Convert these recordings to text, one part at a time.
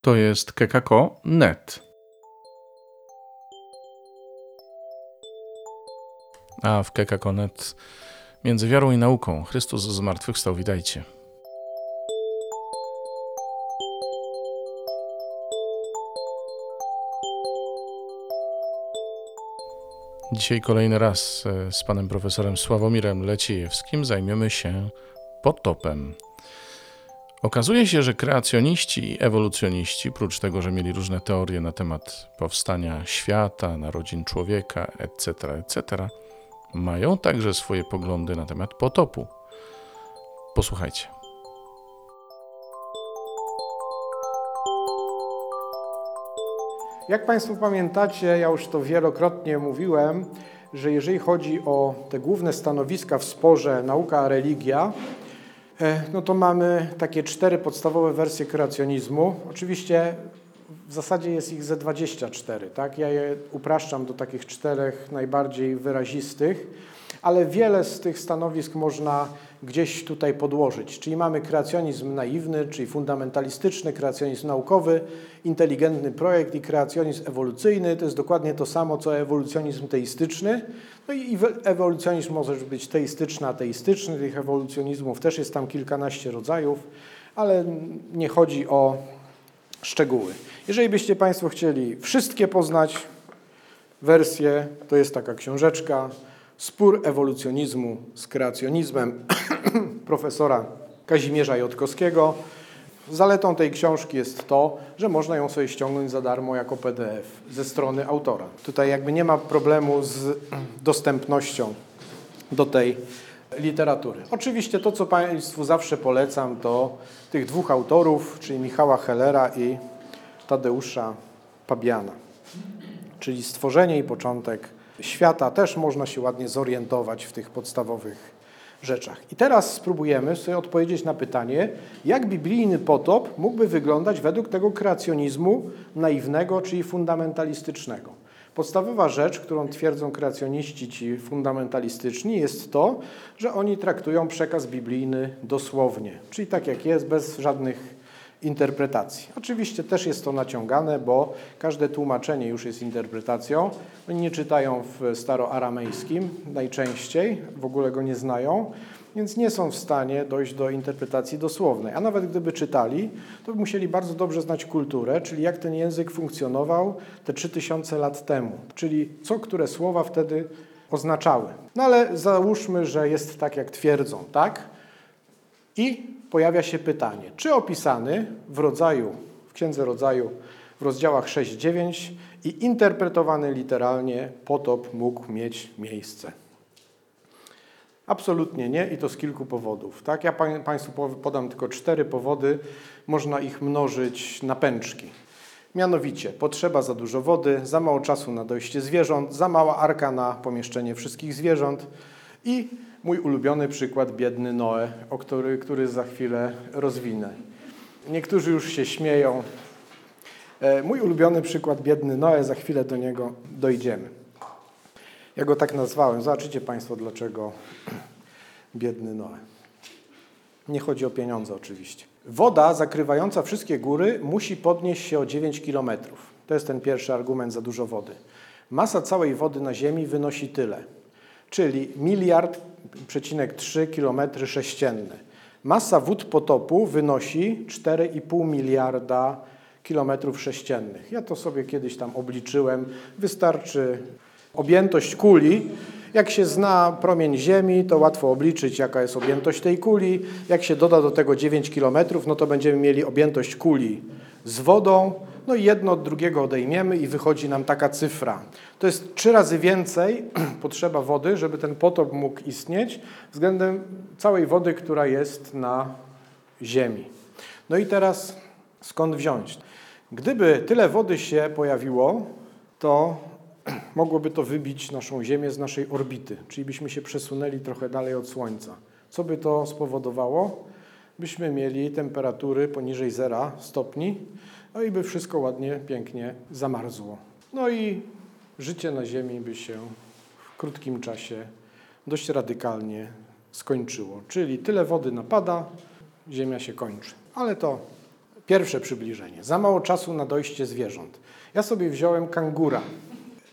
To jest kekako.net. A w kekako.net między wiarą i nauką Chrystus zmartwychwstał. Witajcie. Dzisiaj kolejny raz e, z panem profesorem Sławomirem Leciejewskim zajmiemy się potopem. Okazuje się, że kreacjoniści i ewolucjoniści, prócz tego, że mieli różne teorie na temat powstania świata, narodzin człowieka, etc., etc., mają także swoje poglądy na temat potopu. Posłuchajcie. Jak Państwo pamiętacie, ja już to wielokrotnie mówiłem, że jeżeli chodzi o te główne stanowiska w sporze nauka a religia, no to mamy takie cztery podstawowe wersje kreacjonizmu. Oczywiście w zasadzie jest ich ze 24, tak? Ja je upraszczam do takich czterech najbardziej wyrazistych, ale wiele z tych stanowisk można gdzieś tutaj podłożyć. Czyli mamy kreacjonizm naiwny, czyli fundamentalistyczny, kreacjonizm naukowy, inteligentny projekt i kreacjonizm ewolucyjny. To jest dokładnie to samo, co ewolucjonizm teistyczny. No i ewolucjonizm może być teistyczny, ateistyczny. Tych ewolucjonizmów też jest tam kilkanaście rodzajów, ale nie chodzi o szczegóły. Jeżeli byście Państwo chcieli wszystkie poznać wersje, to jest taka książeczka Spór ewolucjonizmu z kreacjonizmem profesora Kazimierza Jotkowskiego. Zaletą tej książki jest to, że można ją sobie ściągnąć za darmo jako PDF ze strony autora. Tutaj jakby nie ma problemu z dostępnością do tej literatury. Oczywiście to, co Państwu zawsze polecam, to tych dwóch autorów, czyli Michała Hellera i Tadeusza Pabiana, czyli Stworzenie i Początek Świata. Też można się ładnie zorientować w tych podstawowych rzeczach. I teraz spróbujemy sobie odpowiedzieć na pytanie, jak biblijny potop mógłby wyglądać według tego kreacjonizmu naiwnego, czyli fundamentalistycznego. Podstawowa rzecz, którą twierdzą kreacjoniści ci fundamentalistyczni, jest to, że oni traktują przekaz biblijny dosłownie, czyli tak jak jest, bez żadnych interpretacji. Oczywiście też jest to naciągane, bo każde tłumaczenie już jest interpretacją. Oni nie czytają w staroaramejskim najczęściej, w ogóle go nie znają, więc nie są w stanie dojść do interpretacji dosłownej. A nawet gdyby czytali, to by musieli bardzo dobrze znać kulturę, czyli jak ten język funkcjonował te 3000 lat temu, czyli co które słowa wtedy oznaczały. No ale załóżmy, że jest tak, jak twierdzą, tak? I pojawia się pytanie, czy opisany w rodzaju, w Księdze Rodzaju w rozdziałach 6-9 i interpretowany literalnie potop mógł mieć miejsce. Absolutnie nie i to z kilku powodów. Tak? Ja Państwu podam tylko cztery powody, można ich mnożyć na pęczki. Mianowicie potrzeba za dużo wody, za mało czasu na dojście zwierząt, za mała arka na pomieszczenie wszystkich zwierząt i mój ulubiony przykład, biedny Noe, o który, który za chwilę rozwinę. Niektórzy już się śmieją. E, mój ulubiony przykład, biedny Noe, za chwilę do niego dojdziemy. Ja go tak nazwałem. Zobaczycie Państwo, dlaczego biedny Noe. Nie chodzi o pieniądze oczywiście. Woda zakrywająca wszystkie góry musi podnieść się o 9 km. To jest ten pierwszy argument za dużo wody. Masa całej wody na Ziemi wynosi tyle, czyli miliard 3,3 km sześcienne. Masa wód potopu wynosi 4,5 miliarda kilometrów sześciennych. Ja to sobie kiedyś tam obliczyłem. Wystarczy objętość kuli. Jak się zna promień Ziemi, to łatwo obliczyć, jaka jest objętość tej kuli. Jak się doda do tego 9 kilometrów, no to będziemy mieli objętość kuli z wodą, no i jedno od drugiego odejmiemy i wychodzi nam taka cyfra. To jest trzy razy więcej potrzeba wody, żeby ten potop mógł istnieć względem całej wody, która jest na Ziemi. No i teraz skąd wziąć? Gdyby tyle wody się pojawiło, to mogłoby to wybić naszą Ziemię z naszej orbity, czyli byśmy się przesunęli trochę dalej od Słońca. Co by to spowodowało? Byśmy mieli temperatury poniżej 0 stopni, no i by wszystko ładnie, pięknie zamarzło. No i życie na Ziemi by się w krótkim czasie dość radykalnie skończyło. Czyli tyle wody napada, Ziemia się kończy. Ale to Pierwsze przybliżenie. Za mało czasu na dojście zwierząt. Ja sobie wziąłem kangura.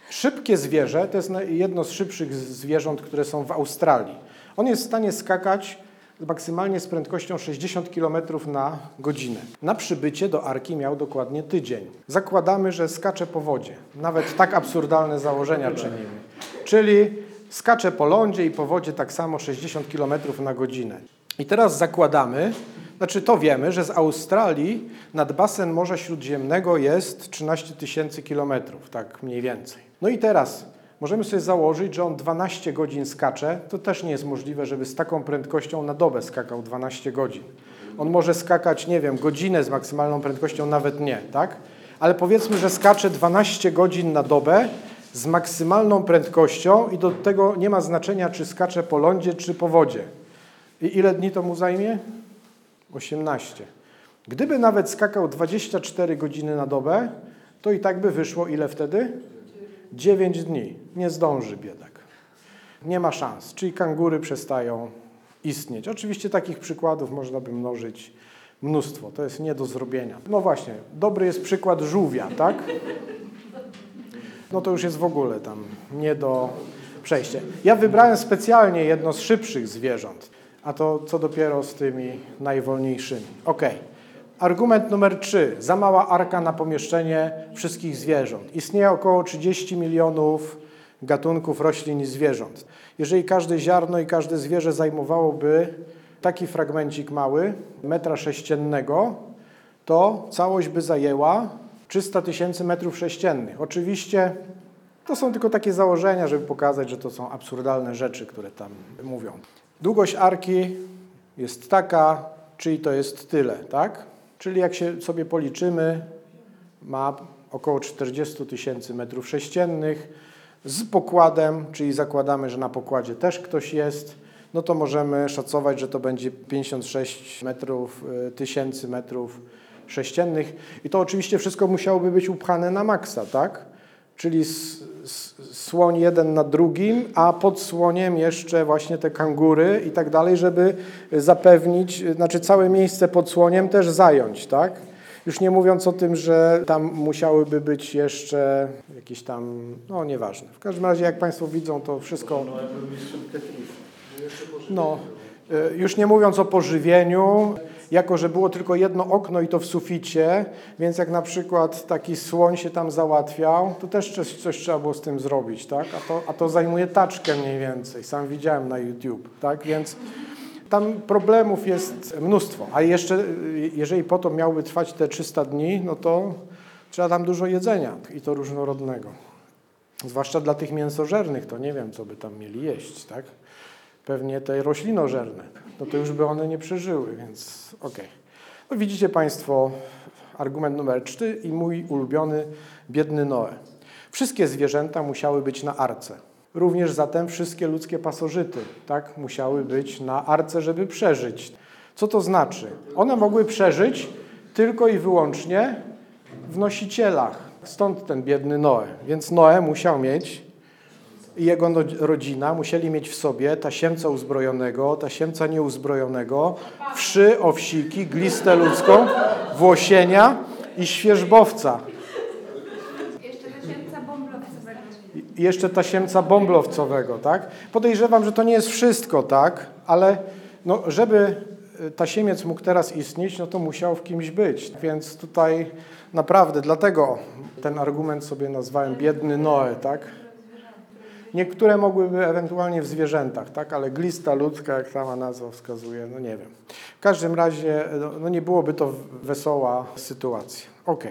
Szybkie zwierzę to jest jedno z szybszych zwierząt, które są w Australii. On jest w stanie skakać maksymalnie z prędkością 60 km na godzinę. Na przybycie do Arki miał dokładnie tydzień. Zakładamy, że skacze po wodzie. Nawet tak absurdalne założenia czynimy. Czyli skacze po lądzie i po wodzie tak samo 60 km na godzinę. I teraz zakładamy, znaczy to wiemy, że z Australii nad basen Morza Śródziemnego jest 13 tysięcy kilometrów, tak mniej więcej. No i teraz możemy sobie założyć, że on 12 godzin skacze. To też nie jest możliwe, żeby z taką prędkością na dobę skakał 12 godzin. On może skakać, nie wiem, godzinę z maksymalną prędkością, nawet nie, tak? Ale powiedzmy, że skacze 12 godzin na dobę z maksymalną prędkością i do tego nie ma znaczenia, czy skacze po lądzie, czy po wodzie. I ile dni to mu zajmie? 18. Gdyby nawet skakał 24 godziny na dobę, to i tak by wyszło ile wtedy? 9 dni. Nie zdąży biedak. Nie ma szans. Czyli kangury przestają istnieć. Oczywiście takich przykładów można by mnożyć mnóstwo. To jest nie do zrobienia. No właśnie, dobry jest przykład żółwia, tak? No to już jest w ogóle tam nie do przejścia. Ja wybrałem specjalnie jedno z szybszych zwierząt, a to co dopiero z tymi najwolniejszymi. Okej. Okay. Argument numer 3. Za mała arka na pomieszczenie wszystkich zwierząt. Istnieje około 30 milionów gatunków roślin i zwierząt. Jeżeli każde ziarno i każde zwierzę zajmowałoby taki fragmencik mały, metra sześciennego, to całość by zajęła 300 tysięcy metrów sześciennych. Oczywiście to są tylko takie założenia, żeby pokazać, że to są absurdalne rzeczy, które tam mówią. Długość arki jest taka, czyli to jest tyle, tak? Czyli jak się sobie policzymy, ma około 40 tysięcy metrów sześciennych z pokładem, czyli zakładamy, że na pokładzie też ktoś jest, no to możemy szacować, że to będzie 56 metrów, y, tysięcy metrów sześciennych i to oczywiście wszystko musiałoby być upchane na maksa, tak? Czyli słoń jeden na drugim, a pod słoniem jeszcze właśnie te kangury i tak dalej, żeby zapewnić, znaczy całe miejsce pod słoniem też zająć, tak? Już nie mówiąc o tym, że tam musiałyby być jeszcze jakieś tam, no nieważne. W każdym razie, jak Państwo widzą, to wszystko... No, y, już nie mówiąc o pożywieniu, jako że było tylko jedno okno i to w suficie, więc jak na przykład taki słoń się tam załatwiał, to też coś, coś trzeba było z tym zrobić, tak? A to, a to zajmuje taczkę mniej więcej, sam widziałem na YouTube, tak? Więc tam problemów jest mnóstwo, a jeszcze jeżeli po to miałby trwać te 300 dni, no to trzeba tam dużo jedzenia i to różnorodnego. Zwłaszcza dla tych mięsożernych, to nie wiem, co by tam mieli jeść, tak? Pewnie te roślinożerne no to już by one nie przeżyły, więc okej. Okay. No widzicie Państwo argument numer 4 i mój ulubiony biedny Noe. Wszystkie zwierzęta musiały być na arce. Również zatem wszystkie ludzkie pasożyty tak, musiały być na arce, żeby przeżyć. Co to znaczy? One mogły przeżyć tylko i wyłącznie w nosicielach. Stąd ten biedny Noe. Więc Noe musiał mieć i jego no, rodzina musieli mieć w sobie tasiemca uzbrojonego, tasiemca nieuzbrojonego, wszy, owsiki, glistę ludzką, włosienia i świeżbowca. Jeszcze tasiemca bąblowcowego. I jeszcze tasiemca bąblowcowego, tak? Podejrzewam, że to nie jest wszystko, tak? Ale no, żeby tasiemiec mógł teraz istnieć, no to musiał w kimś być. Więc tutaj naprawdę, dlatego ten argument sobie nazwałem biedny Noe, tak? Niektóre mogłyby ewentualnie w zwierzętach, tak? ale glista ludzka, jak sama nazwa wskazuje, no nie wiem. W każdym razie no, no nie byłoby to wesoła sytuacja. Ok.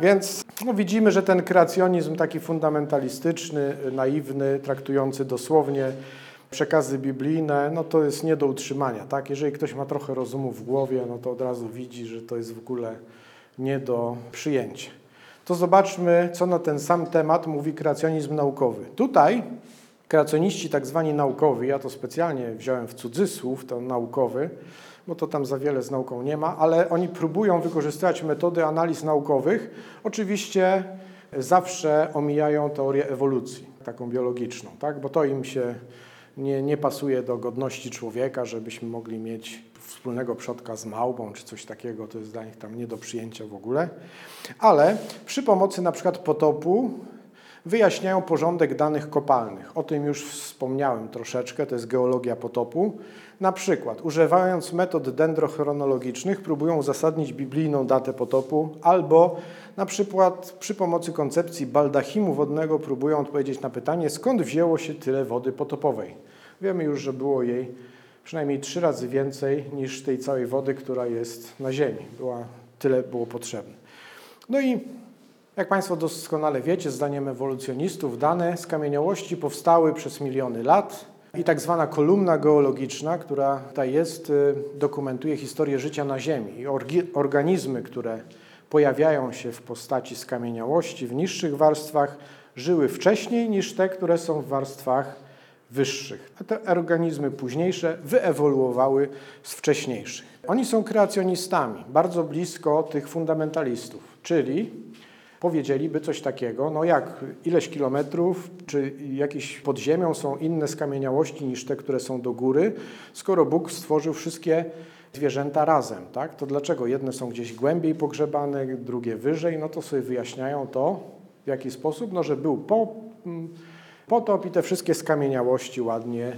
Więc no widzimy, że ten kreacjonizm taki fundamentalistyczny, naiwny, traktujący dosłownie przekazy biblijne, no to jest nie do utrzymania. Tak? Jeżeli ktoś ma trochę rozumu w głowie, no to od razu widzi, że to jest w ogóle nie do przyjęcia to zobaczmy, co na ten sam temat mówi kreacjonizm naukowy. Tutaj kreacjoniści tak zwani naukowi, ja to specjalnie wziąłem w cudzysłów, to naukowy, bo to tam za wiele z nauką nie ma, ale oni próbują wykorzystywać metody analiz naukowych. Oczywiście zawsze omijają teorię ewolucji, taką biologiczną, tak? bo to im się nie, nie pasuje do godności człowieka, żebyśmy mogli mieć wspólnego przodka z małpą czy coś takiego, to jest dla nich tam nie do przyjęcia w ogóle. Ale przy pomocy na przykład potopu wyjaśniają porządek danych kopalnych. O tym już wspomniałem troszeczkę, to jest geologia potopu. Na przykład, używając metod dendrochronologicznych, próbują uzasadnić biblijną datę potopu, albo na przykład przy pomocy koncepcji baldachimu wodnego próbują odpowiedzieć na pytanie, skąd wzięło się tyle wody potopowej. Wiemy już, że było jej przynajmniej trzy razy więcej niż tej całej wody, która jest na Ziemi. Była, tyle było potrzebne. No i jak Państwo doskonale wiecie, zdaniem ewolucjonistów, dane skamieniałości powstały przez miliony lat i tak zwana kolumna geologiczna, która tutaj jest, y, dokumentuje historię życia na Ziemi i organizmy, które pojawiają się w postaci skamieniałości w niższych warstwach, żyły wcześniej niż te, które są w warstwach wyższych. A te organizmy późniejsze wyewoluowały z wcześniejszych. Oni są kreacjonistami, bardzo blisko tych fundamentalistów, czyli powiedzieliby coś takiego, no jak ileś kilometrów, czy jakieś pod ziemią są inne skamieniałości niż te, które są do góry, skoro Bóg stworzył wszystkie zwierzęta razem, tak? To dlaczego jedne są gdzieś głębiej pogrzebane, drugie wyżej? No to sobie wyjaśniają to, w jaki sposób, no że był po, mm, potop i te wszystkie skamieniałości ładnie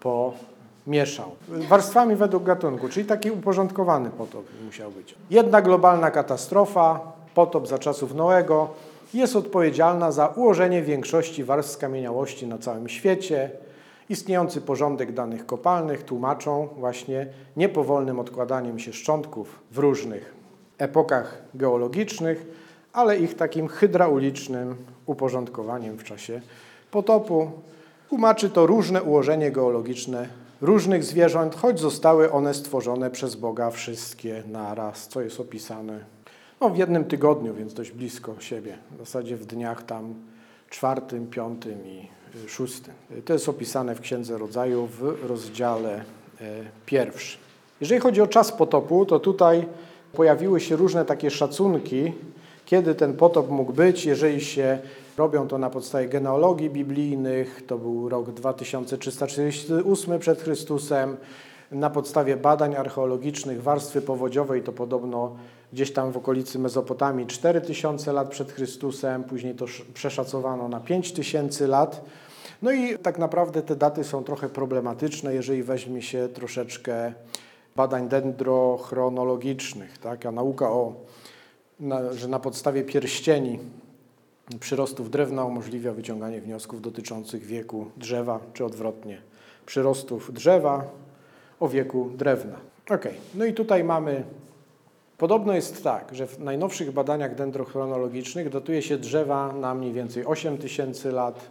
pomieszał. Warstwami według gatunku, czyli taki uporządkowany potop musiał być. Jedna globalna katastrofa, potop za czasów Noego, jest odpowiedzialna za ułożenie większości warstw skamieniałości na całym świecie. Istniejący porządek danych kopalnych tłumaczą właśnie niepowolnym odkładaniem się szczątków w różnych epokach geologicznych, ale ich takim hydraulicznym uporządkowaniem w czasie potopu. Tłumaczy to różne ułożenie geologiczne różnych zwierząt, choć zostały one stworzone przez Boga wszystkie naraz, co jest opisane no, w jednym tygodniu, więc dość blisko siebie. W zasadzie w dniach tam czwartym, piątym i y, szóstym. To jest opisane w Księdze Rodzaju w rozdziale e, pierwszym. Jeżeli chodzi o czas potopu, to tutaj pojawiły się różne takie szacunki, kiedy ten potop mógł być, jeżeli się robią to na podstawie genealogii biblijnych, to był rok 2348 przed Chrystusem, na podstawie badań archeologicznych warstwy powodziowej to podobno gdzieś tam w okolicy Mezopotamii 4000 lat przed Chrystusem, później to przeszacowano na 5000 lat. No i tak naprawdę te daty są trochę problematyczne, jeżeli weźmie się troszeczkę badań dendrochronologicznych, tak? a nauka o, na, że na podstawie pierścieni przyrostów drewna umożliwia wyciąganie wniosków dotyczących wieku drzewa, czy odwrotnie, przyrostów drzewa o wieku drewna. Ok, no i tutaj mamy, podobno jest tak, że w najnowszych badaniach dendrochronologicznych datuje się drzewa na mniej więcej 8 tysięcy lat,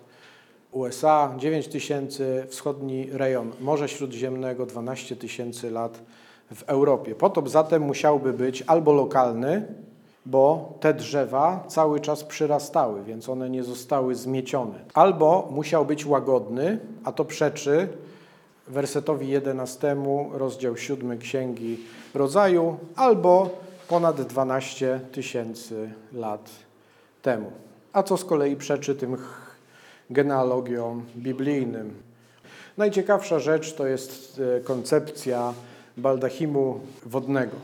USA 9 tysięcy, wschodni rejon Morza Śródziemnego 12 tysięcy lat w Europie. Potop zatem musiałby być albo lokalny, bo te drzewa cały czas przyrastały, więc one nie zostały zmiecione. Albo musiał być łagodny, a to przeczy wersetowi 11, rozdział 7 Księgi Rodzaju, albo ponad 12 tysięcy lat temu. A co z kolei przeczy tym genealogiom biblijnym? Najciekawsza rzecz to jest e, koncepcja baldachimu wodnego.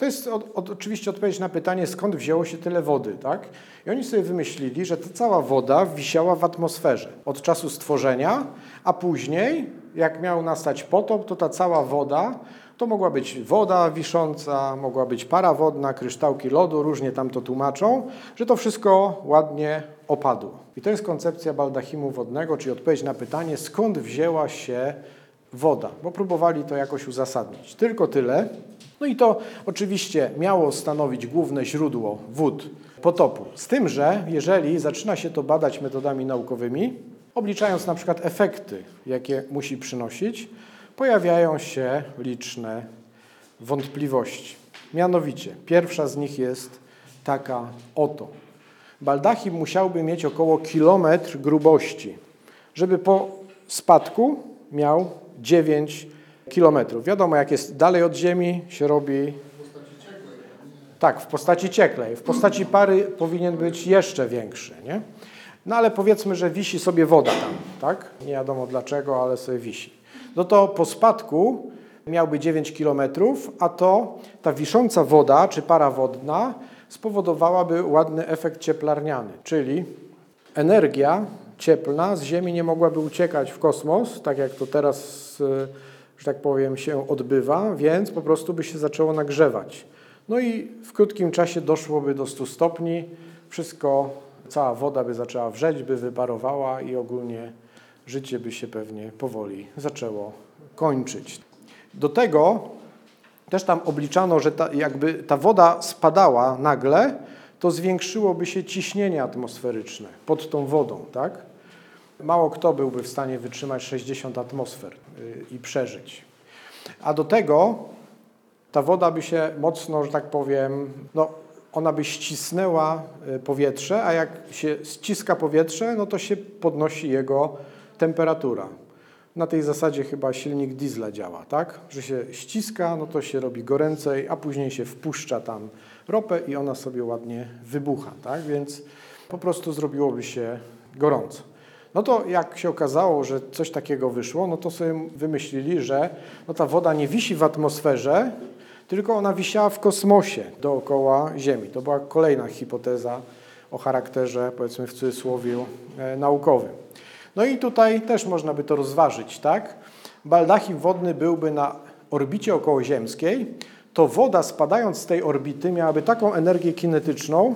To jest od, od, oczywiście odpowiedź na pytanie, skąd wzięło się tyle wody, tak? I oni sobie wymyślili, że ta cała woda wisiała w atmosferze od czasu stworzenia, a później, jak miał nastać potop, to ta cała woda, to mogła być woda wisząca, mogła być para wodna, kryształki lodu, różnie tam to tłumaczą, że to wszystko ładnie opadło. I to jest koncepcja baldachimu wodnego, czyli odpowiedź na pytanie, skąd wzięła się woda, bo próbowali to jakoś uzasadnić. Tylko tyle, no i to oczywiście miało stanowić główne źródło wód potopu. Z tym, że jeżeli zaczyna się to badać metodami naukowymi, obliczając na przykład efekty, jakie musi przynosić, pojawiają się liczne wątpliwości. Mianowicie, pierwsza z nich jest taka oto. Baldachim musiałby mieć około kilometr grubości, żeby po spadku miał 9 kilometrów. Wiadomo, jak jest dalej od Ziemi, się robi... Tak, w postaci cieklej. W postaci pary powinien być jeszcze większy. Nie? No ale powiedzmy, że wisi sobie woda tam, tak? Nie wiadomo dlaczego, ale sobie wisi. No to po spadku miałby 9 km, a to ta wisząca woda czy para wodna spowodowałaby ładny efekt cieplarniany, czyli energia cieplna z Ziemi nie mogłaby uciekać w kosmos, tak jak to teraz, e, że tak powiem, się odbywa, więc po prostu by się zaczęło nagrzewać. No i w krótkim czasie doszłoby do 100 stopni, wszystko, cała woda by zaczęła wrzeć, by wyparowała i ogólnie życie by się pewnie powoli zaczęło kończyć. Do tego też tam obliczano, że ta, jakby ta woda spadała nagle, to zwiększyłoby się ciśnienie atmosferyczne pod tą wodą, tak? Mało kto byłby w stanie wytrzymać 60 atmosfer y, i przeżyć. A do tego ta woda by się mocno, że tak powiem, no, ona by ścisnęła y, powietrze, a jak się ściska powietrze, no to się podnosi jego temperatura. Na tej zasadzie chyba silnik diesla działa, tak? Że się ściska, no to się robi goręcej, a później się wpuszcza tam ropę i ona sobie ładnie wybucha, tak? Więc po prostu zrobiłoby się gorąco. No to jak się okazało, że coś takiego wyszło, no to sobie wymyślili, że no ta woda nie wisi w atmosferze, tylko ona wisiała w kosmosie dookoła Ziemi. To była kolejna hipoteza o charakterze, powiedzmy w cudzysłowie, e, naukowym. No i tutaj też można by to rozważyć, tak? Baldachim wodny byłby na orbicie okołoziemskiej, to woda spadając z tej orbity miałaby taką energię kinetyczną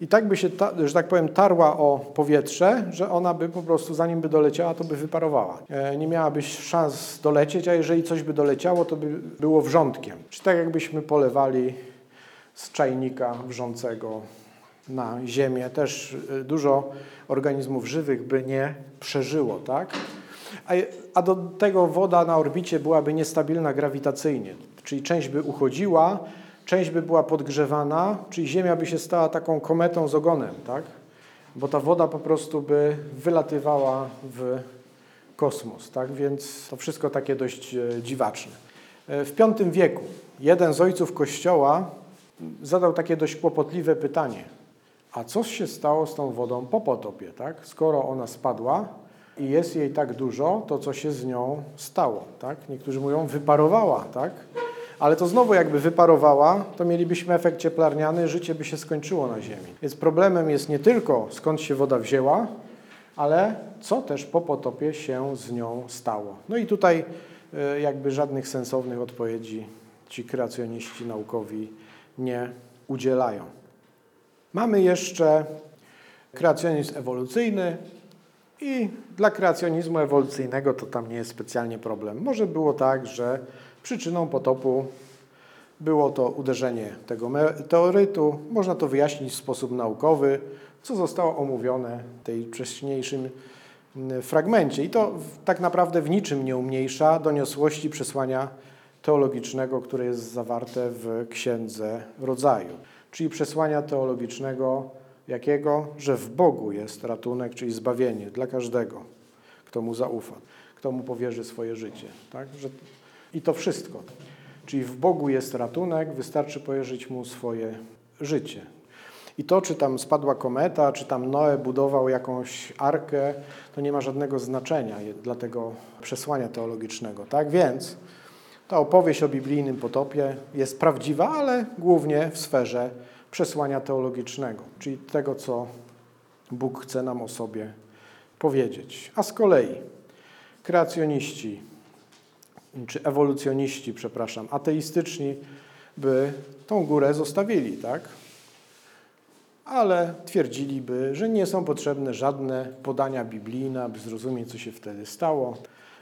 i tak by się, że tak powiem, tarła o powietrze, że ona by po prostu, zanim by doleciała, to by wyparowała. E, nie miałaby szans dolecieć, a jeżeli coś by doleciało, to by było wrzątkiem. Czy tak jakbyśmy polewali z czajnika wrzącego na ziemię. Też e, dużo organizmów żywych by nie przeżyło, tak? A, a do tego woda na orbicie byłaby niestabilna grawitacyjnie, czyli część by uchodziła, część by była podgrzewana, czyli Ziemia by się stała taką kometą z ogonem, tak? Bo ta woda po prostu by wylatywała w kosmos, tak? Więc to wszystko takie dość e, dziwaczne. E, w V wieku jeden z ojców Kościoła zadał takie dość kłopotliwe pytanie. A co się stało z tą wodą po potopie, tak? Skoro ona spadła i jest jej tak dużo, to co się z nią stało, tak? Niektórzy mówią, wyparowała, tak? Ale to znowu jakby wyparowała, to mielibyśmy efekt cieplarniany, życie by się skończyło na Ziemi. Więc problemem jest nie tylko skąd się woda wzięła, ale co też po potopie się z nią stało. No i tutaj e, jakby żadnych sensownych odpowiedzi ci kreacjoniści naukowi nie udzielają. Mamy jeszcze kreacjonizm ewolucyjny i dla kreacjonizmu ewolucyjnego to tam nie jest specjalnie problem. Może było tak, że przyczyną potopu było to uderzenie tego meteorytu. Można to wyjaśnić w sposób naukowy, co zostało omówione w tej wcześniejszym mm, fragmencie. I to tak naprawdę w niczym nie umniejsza doniosłości przesłania teologicznego, które jest zawarte w Księdze Rodzaju czyli przesłania teologicznego, jakiego? Że w Bogu jest ratunek, czyli zbawienie dla każdego, kto mu zaufa, kto mu powierzy swoje życie. Tak? Że... I to wszystko. Czyli w Bogu jest ratunek, wystarczy powierzyć mu swoje życie. I to, czy tam spadła kometa, czy tam Noe budował jakąś arkę, to nie ma żadnego znaczenia dla tego przesłania teologicznego. Tak więc ta opowieść o biblijnym potopie jest prawdziwa, ale głównie w sferze przesłania teologicznego, czyli tego, co Bóg chce nam o sobie powiedzieć. A z kolei kreacjoniści, czy ewolucjoniści, przepraszam, ateistyczni by tą górę zostawili, tak? Ale twierdziliby, że nie są potrzebne żadne podania biblijne, aby zrozumieć, co się wtedy stało.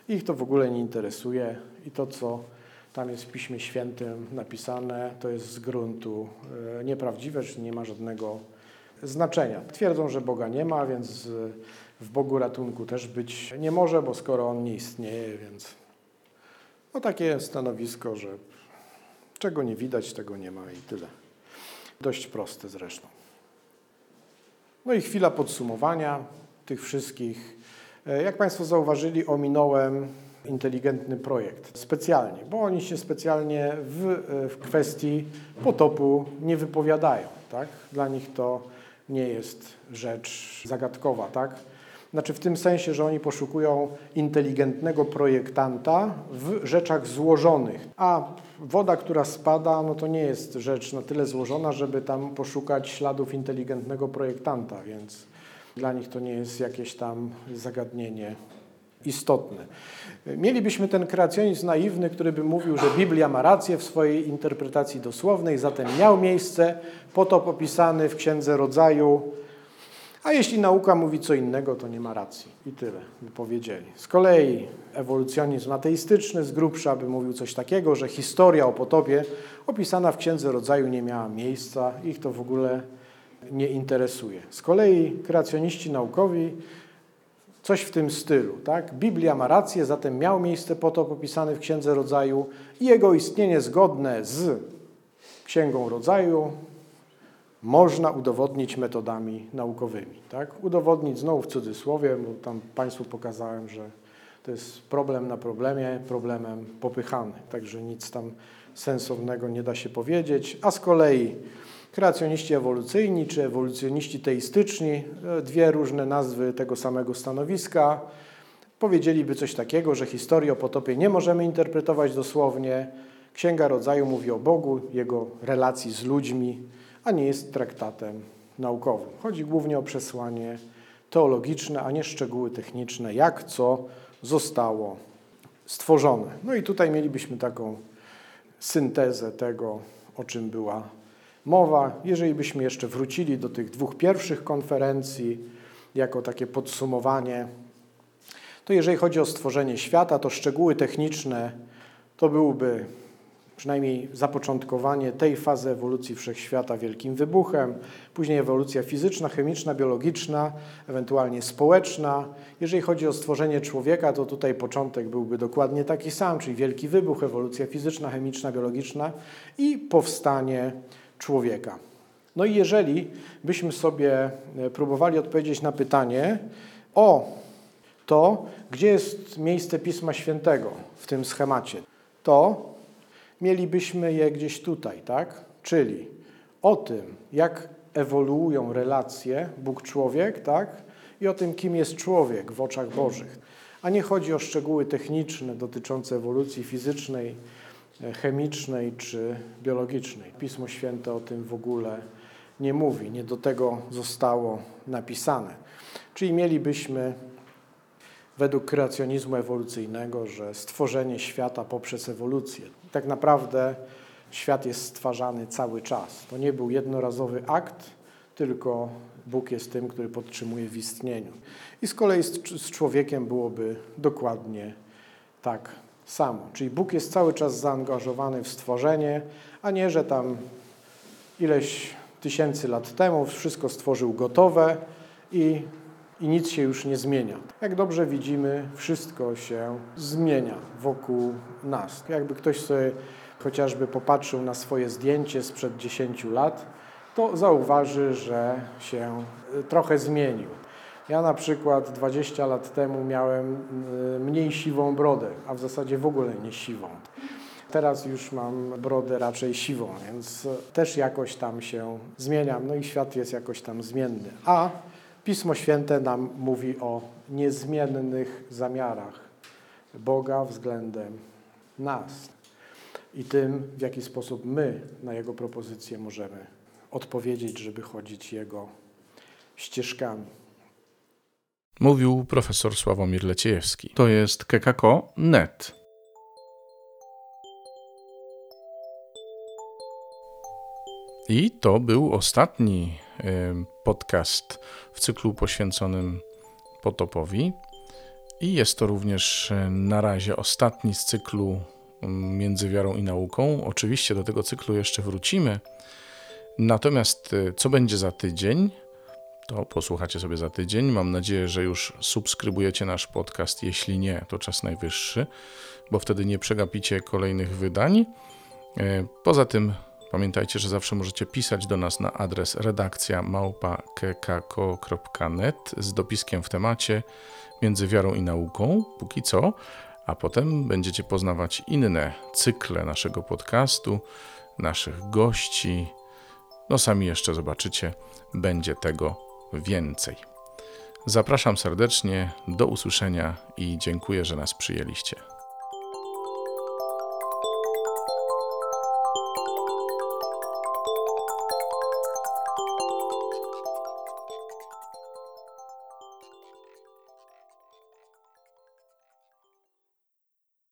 Ich to w ogóle nie interesuje i to, co tam jest w Piśmie Świętym napisane, to jest z gruntu e, nieprawdziwe, czyli nie ma żadnego znaczenia. Twierdzą, że Boga nie ma, więc w Bogu ratunku też być nie może, bo skoro On nie istnieje, więc no takie stanowisko, że czego nie widać, tego nie ma i tyle. Dość proste zresztą. No i chwila podsumowania tych wszystkich. E, jak Państwo zauważyli, ominąłem inteligentny projekt specjalnie, bo oni się specjalnie w, w kwestii potopu nie wypowiadają. Tak? Dla nich to nie jest rzecz zagadkowa, tak? Znaczy w tym sensie, że oni poszukują inteligentnego projektanta w rzeczach złożonych, a woda, która spada, no to nie jest rzecz na tyle złożona, żeby tam poszukać śladów inteligentnego projektanta, więc dla nich to nie jest jakieś tam zagadnienie istotne. Mielibyśmy ten kreacjonizm naiwny, który by mówił, że Biblia ma rację w swojej interpretacji dosłownej, zatem miał miejsce potop opisany w Księdze Rodzaju, a jeśli nauka mówi co innego, to nie ma racji. I tyle by powiedzieli. Z kolei ewolucjonizm ateistyczny z grubsza by mówił coś takiego, że historia o potopie opisana w Księdze Rodzaju nie miała miejsca, ich to w ogóle nie interesuje. Z kolei kreacjoniści naukowi coś w tym stylu. Tak? Biblia ma rację, zatem miał miejsce potop opisany w Księdze Rodzaju i jego istnienie zgodne z Księgą Rodzaju można udowodnić metodami naukowymi. Tak? Udowodnić znowu w cudzysłowie, bo tam Państwu pokazałem, że to jest problem na problemie, problemem popychany, także nic tam sensownego nie da się powiedzieć. A z kolei kreacjoniści ewolucyjni czy ewolucjoniści teistyczni, e, dwie różne nazwy tego samego stanowiska, powiedzieliby coś takiego, że historię o potopie nie możemy interpretować dosłownie. Księga Rodzaju mówi o Bogu, jego relacji z ludźmi, a nie jest traktatem naukowym. Chodzi głównie o przesłanie teologiczne, a nie szczegóły techniczne, jak co zostało stworzone. No i tutaj mielibyśmy taką syntezę tego, o czym była mowa. Jeżeli byśmy jeszcze wrócili do tych dwóch pierwszych konferencji, jako takie podsumowanie, to jeżeli chodzi o stworzenie świata, to szczegóły techniczne to byłby przynajmniej zapoczątkowanie tej fazy ewolucji wszechświata wielkim wybuchem, później ewolucja fizyczna, chemiczna, biologiczna, ewentualnie społeczna. Jeżeli chodzi o stworzenie człowieka, to tutaj początek byłby dokładnie taki sam, czyli wielki wybuch, ewolucja fizyczna, chemiczna, biologiczna i powstanie człowieka. No i jeżeli byśmy sobie e, próbowali odpowiedzieć na pytanie o to, gdzie jest miejsce Pisma Świętego w tym schemacie, to mielibyśmy je gdzieś tutaj, tak? Czyli o tym, jak ewoluują relacje Bóg-człowiek, tak? I o tym, kim jest człowiek w oczach Bożych. A nie chodzi o szczegóły techniczne dotyczące ewolucji fizycznej, chemicznej czy biologicznej. Pismo Święte o tym w ogóle nie mówi, nie do tego zostało napisane. Czyli mielibyśmy według kreacjonizmu ewolucyjnego, że stworzenie świata poprzez ewolucję. Tak naprawdę świat jest stwarzany cały czas. To nie był jednorazowy akt, tylko Bóg jest tym, który podtrzymuje w istnieniu. I z kolei z, człowiekiem byłoby dokładnie tak samo. Czyli Bóg jest cały czas zaangażowany w stworzenie, a nie, że tam ileś tysięcy lat temu wszystko stworzył gotowe i i nic się już nie zmienia. Jak dobrze widzimy, wszystko się zmienia wokół nas. Jakby ktoś sobie chociażby popatrzył na swoje zdjęcie sprzed 10 lat, to zauważy, że się y, trochę zmienił. Ja na przykład 20 lat temu miałem y, mniej siwą brodę, a w zasadzie w ogóle nie siwą. Teraz już mam brodę raczej siwą, więc też jakoś tam się zmieniam, no i świat jest jakoś tam zmienny. A Pismo Święte nam mówi o niezmiennych zamiarach Boga względem nas i tym, w jaki sposób my na Jego propozycje możemy odpowiedzieć, żeby chodzić Jego ścieżkami. Mówił profesor Sławomir Leciejewski. To jest kekako.net. I to był ostatni podcast w cyklu poświęconym potopowi. I jest to również na razie ostatni z cyklu Między wiarą i nauką. Oczywiście do tego cyklu jeszcze wrócimy. Natomiast e, co będzie za tydzień, to posłuchacie sobie za tydzień. Mam nadzieję, że już subskrybujecie nasz podcast. Jeśli nie, to czas najwyższy, bo wtedy nie przegapicie kolejnych wydań. E, poza tym Pamiętajcie, że zawsze możecie pisać do nas na adres redakcja małpa.kekako.net z dopiskiem w temacie między wiarą i nauką, póki co, a potem będziecie poznawać inne cykle naszego podcastu, naszych gości, No sami jeszcze zobaczycie, będzie tego więcej. Zapraszam serdecznie, do usłyszenia i dziękuję, że nas przyjęliście.